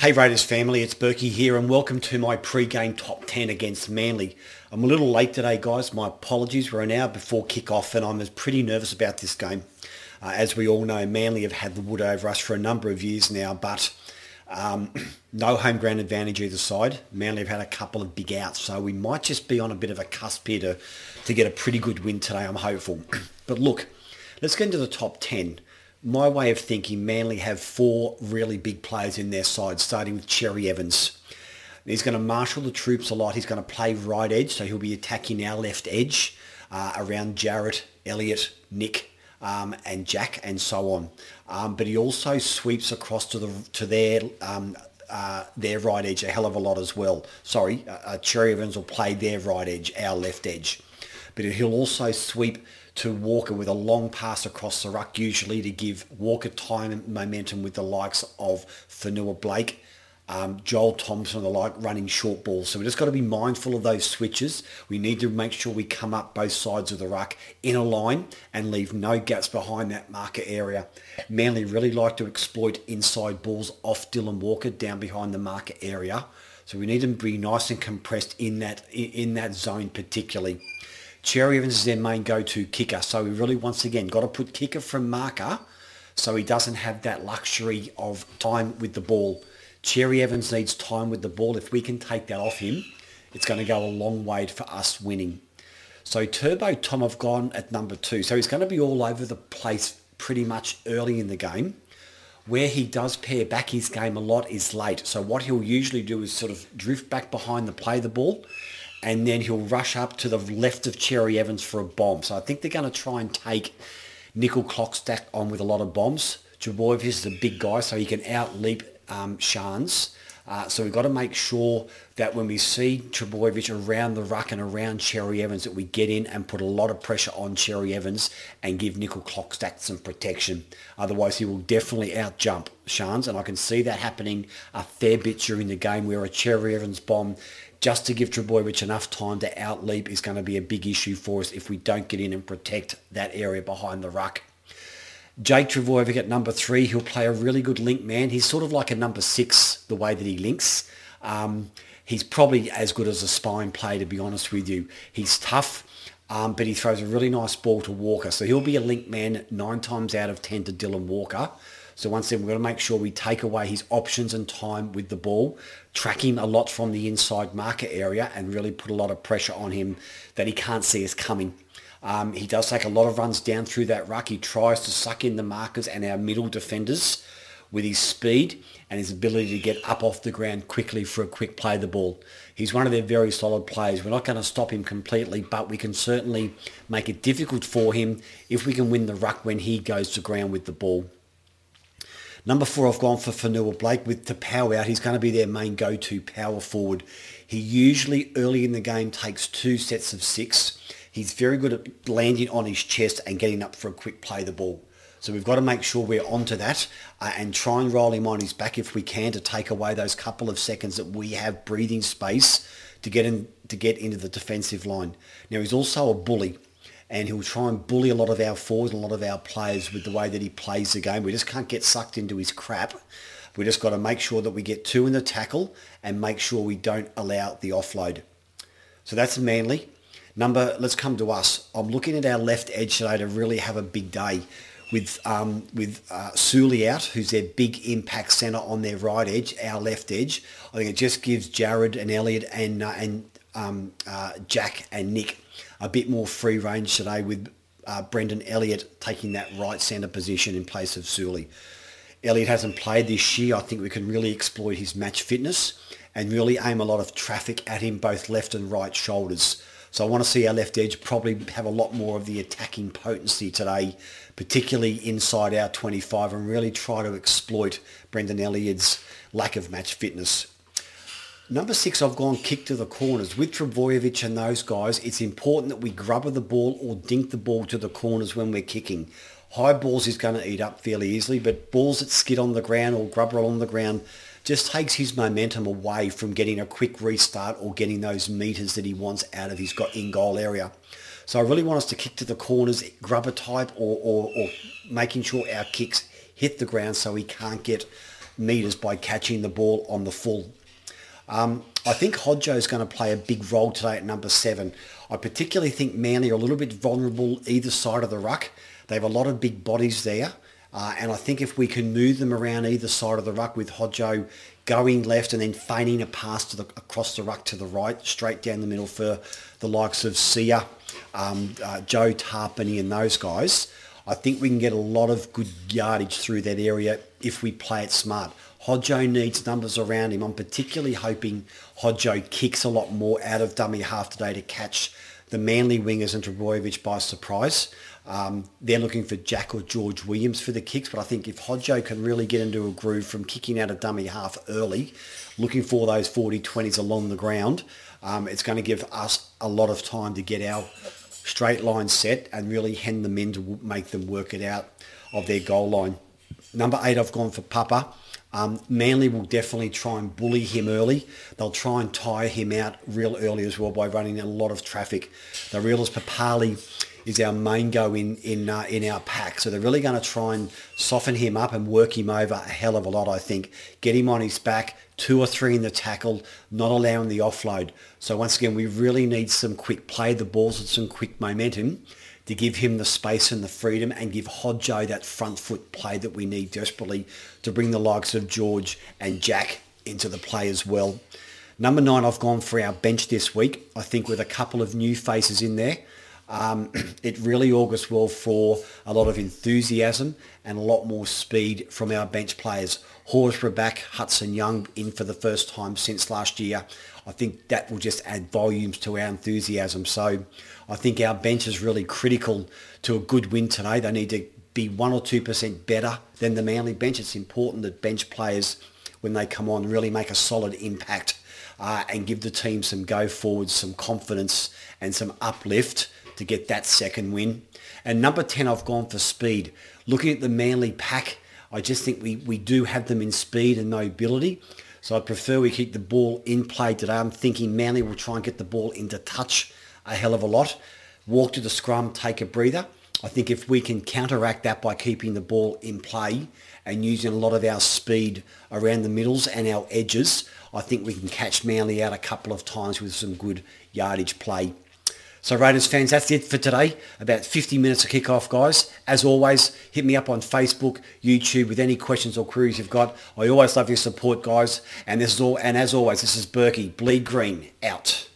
Hey Raiders family, it's Berkey here and welcome to my pre-game top 10 against Manly. I'm a little late today guys, my apologies. We're an hour before kick-off and I'm pretty nervous about this game. Uh, as we all know, Manly have had the wood over us for a number of years now, but um, no home ground advantage either side. Manly have had a couple of big outs, so we might just be on a bit of a cusp here to, to get a pretty good win today, I'm hopeful. but look, let's get into the top 10 my way of thinking, Manly have four really big players in their side, starting with Cherry Evans. He's going to marshal the troops a lot. He's going to play right edge, so he'll be attacking our left edge uh, around Jarrett, Elliott, Nick, um, and Jack, and so on. Um, but he also sweeps across to the to their um, uh, their right edge a hell of a lot as well. Sorry, uh, uh Cherry Evans will play their right edge, our left edge, but he'll also sweep to Walker with a long pass across the ruck, usually to give Walker time and momentum with the likes of Fonua-Blake, um, Joel Thompson and the like running short balls. So we just got to be mindful of those switches. We need to make sure we come up both sides of the ruck in a line and leave no gaps behind that marker area. Manly really like to exploit inside balls off Dylan Walker down behind the marker area. So we need them to be nice and compressed in that in that zone particularly. Cherry Evans is their main go-to kicker. So we really, once again, got to put kicker from marker so he doesn't have that luxury of time with the ball. Cherry Evans needs time with the ball. If we can take that off him, it's going to go a long way for us winning. So Turbo Tom have gone at number two. So he's going to be all over the place pretty much early in the game. Where he does pare back his game a lot is late. So what he'll usually do is sort of drift back behind the play the ball and then he'll rush up to the left of Cherry Evans for a bomb. So I think they're going to try and take Nicoll-Klokstad on with a lot of bombs. Trbojevic is a big guy, so he can outleap um, Charnze. Uh, so we've got to make sure that when we see Trbojevic around the ruck and around Cherry Evans, that we get in and put a lot of pressure on Cherry Evans and give Nicoll-Klokstad some protection. Otherwise, he will definitely outjump Charnze, and I can see that happening a fair bit during the game where a Cherry Evans bomb just to give Trbojevic enough time to outleap is going to be a big issue for us if we don't get in and protect that area behind the ruck. Jake Trbojevic at number three, he'll play a really good link man. He's sort of like a number six, the way that he links. Um, he's probably as good as a spine play, to be honest with you. He's tough, um, but he throws a really nice ball to Walker. So he'll be a link man nine times out of 10 to Dylan Walker. So once again, we're going to make sure we take away his options and time with the ball, track him a lot from the inside marker area and really put a lot of pressure on him that he can't see us coming. Um, he does take a lot of runs down through that ruck. He tries to suck in the markers and our middle defenders with his speed and his ability to get up off the ground quickly for a quick play of the ball. He's one of their very solid players. We're not going to stop him completely, but we can certainly make it difficult for him if we can win the ruck when he goes to ground with the ball. Number four, I've gone for Fonua-Blake with the power out. He's going to be their main go-to power forward. He usually early in the game takes two sets of six. He's very good at landing on his chest and getting up for a quick play the ball. So we've got to make sure we're onto that uh, and try and roll him on his back if we can to take away those couple of seconds that we have breathing space to get in to get into the defensive line. Now he's also a bully and he'll try and bully a lot of our forwards and a lot of our players with the way that he plays the game. We just can't get sucked into his crap. We just got to make sure that we get two in the tackle and make sure we don't allow the offload. So that's Manly. Number, let's come to us. I'm looking at our left edge today to really have a big day with um, with uh, Suli out, who's their big impact centre on their right edge, our left edge. I think it just gives Jarrod and Elliott and uh, and um, uh, Jack and Nick a bit more free range today with uh, Brendan Elliot taking that right centre position in place of Suli. Elliot hasn't played this year. I think we can really exploit his match fitness and really aim a lot of traffic at him both left and right shoulders. So I want to see our left edge probably have a lot more of the attacking potency today, particularly inside our 25 and really try to exploit Brendan Elliot's lack of match fitness. Number six, I've gone kick to the corners. With Trbojevic and those guys, it's important that we grubber the ball or dink the ball to the corners when we're kicking. High balls is going to eat up fairly easily, but balls that skid on the ground or grubber on the ground just takes his momentum away from getting a quick restart or getting those meters that he wants out of his in-goal area. So I really want us to kick to the corners, grubber type, or, or, or making sure our kicks hit the ground so he can't get metres by catching the ball on the full. Um, I think Hodjo is going to play a big role today at number seven. I particularly think Manly are a little bit vulnerable either side of the ruck. They have a lot of big bodies there. Uh, and I think if we can move them around either side of the ruck with Hodjo going left and then feigning a pass to the, across the ruck to the right, straight down the middle for the likes of Sia, um, uh, Joe Tapine and those guys, I think we can get a lot of good yardage through that area if we play it smart. Hodjo needs numbers around him. I'm particularly hoping Hodjo kicks a lot more out of dummy half today to catch the Manly wingers and Trbojevic by surprise. Um, they're looking for Jack or George Williams for the kicks, but I think if Hodjo can really get into a groove from kicking out a dummy half early, looking for those 40-20s along the ground, um, it's going to give us a lot of time to get our straight line set and really hand them in to make them work it out of their goal line. Number eight, I've gone for Papa. Um, Manly will definitely try and bully him early. They'll try and tire him out real early as well by running a lot of traffic. The realist Papalii is our main go in in uh, in our pack, so they're really going to try and soften him up and work him over a hell of a lot. I think get him on his back, two or three in the tackle, not allowing the offload. So once again, we really need some quick play the balls and some quick momentum to give him the space and the freedom and give Hodjo that front foot play that we need desperately to bring the likes of George and Jack into the play as well. Number nine, I've gone for our bench this week. I think with a couple of new faces in there, um, it really augurs well for a lot of enthusiasm and a lot more speed from our bench players. Horsburgh back, Hudson Young in for the first time since last year. I think that will just add volumes to our enthusiasm. So I think our bench is really critical to a good win today. They need to be one or two percent better than the Manly bench. It's important that bench players, when they come on, really make a solid impact uh, and give the team some go forward, some confidence and some uplift to get that second win. And number 10, I've gone for speed. Looking at the Manly pack, I just think we, we do have them in speed and mobility. So I prefer we keep the ball in play today. I'm thinking Manly will try and get the ball into touch a hell of a lot. Walk to the scrum, take a breather. I think if we can counteract that by keeping the ball in play and using a lot of our speed around the middles and our edges, I think we can catch Manly out a couple of times with some good yardage play. So Raiders fans, that's it for today. About 50 minutes of kick-off, guys. As always, hit me up on Facebook, YouTube with any questions or queries you've got. I always love your support, guys. And this is all. And as always, this is Berkey Bleed Green out.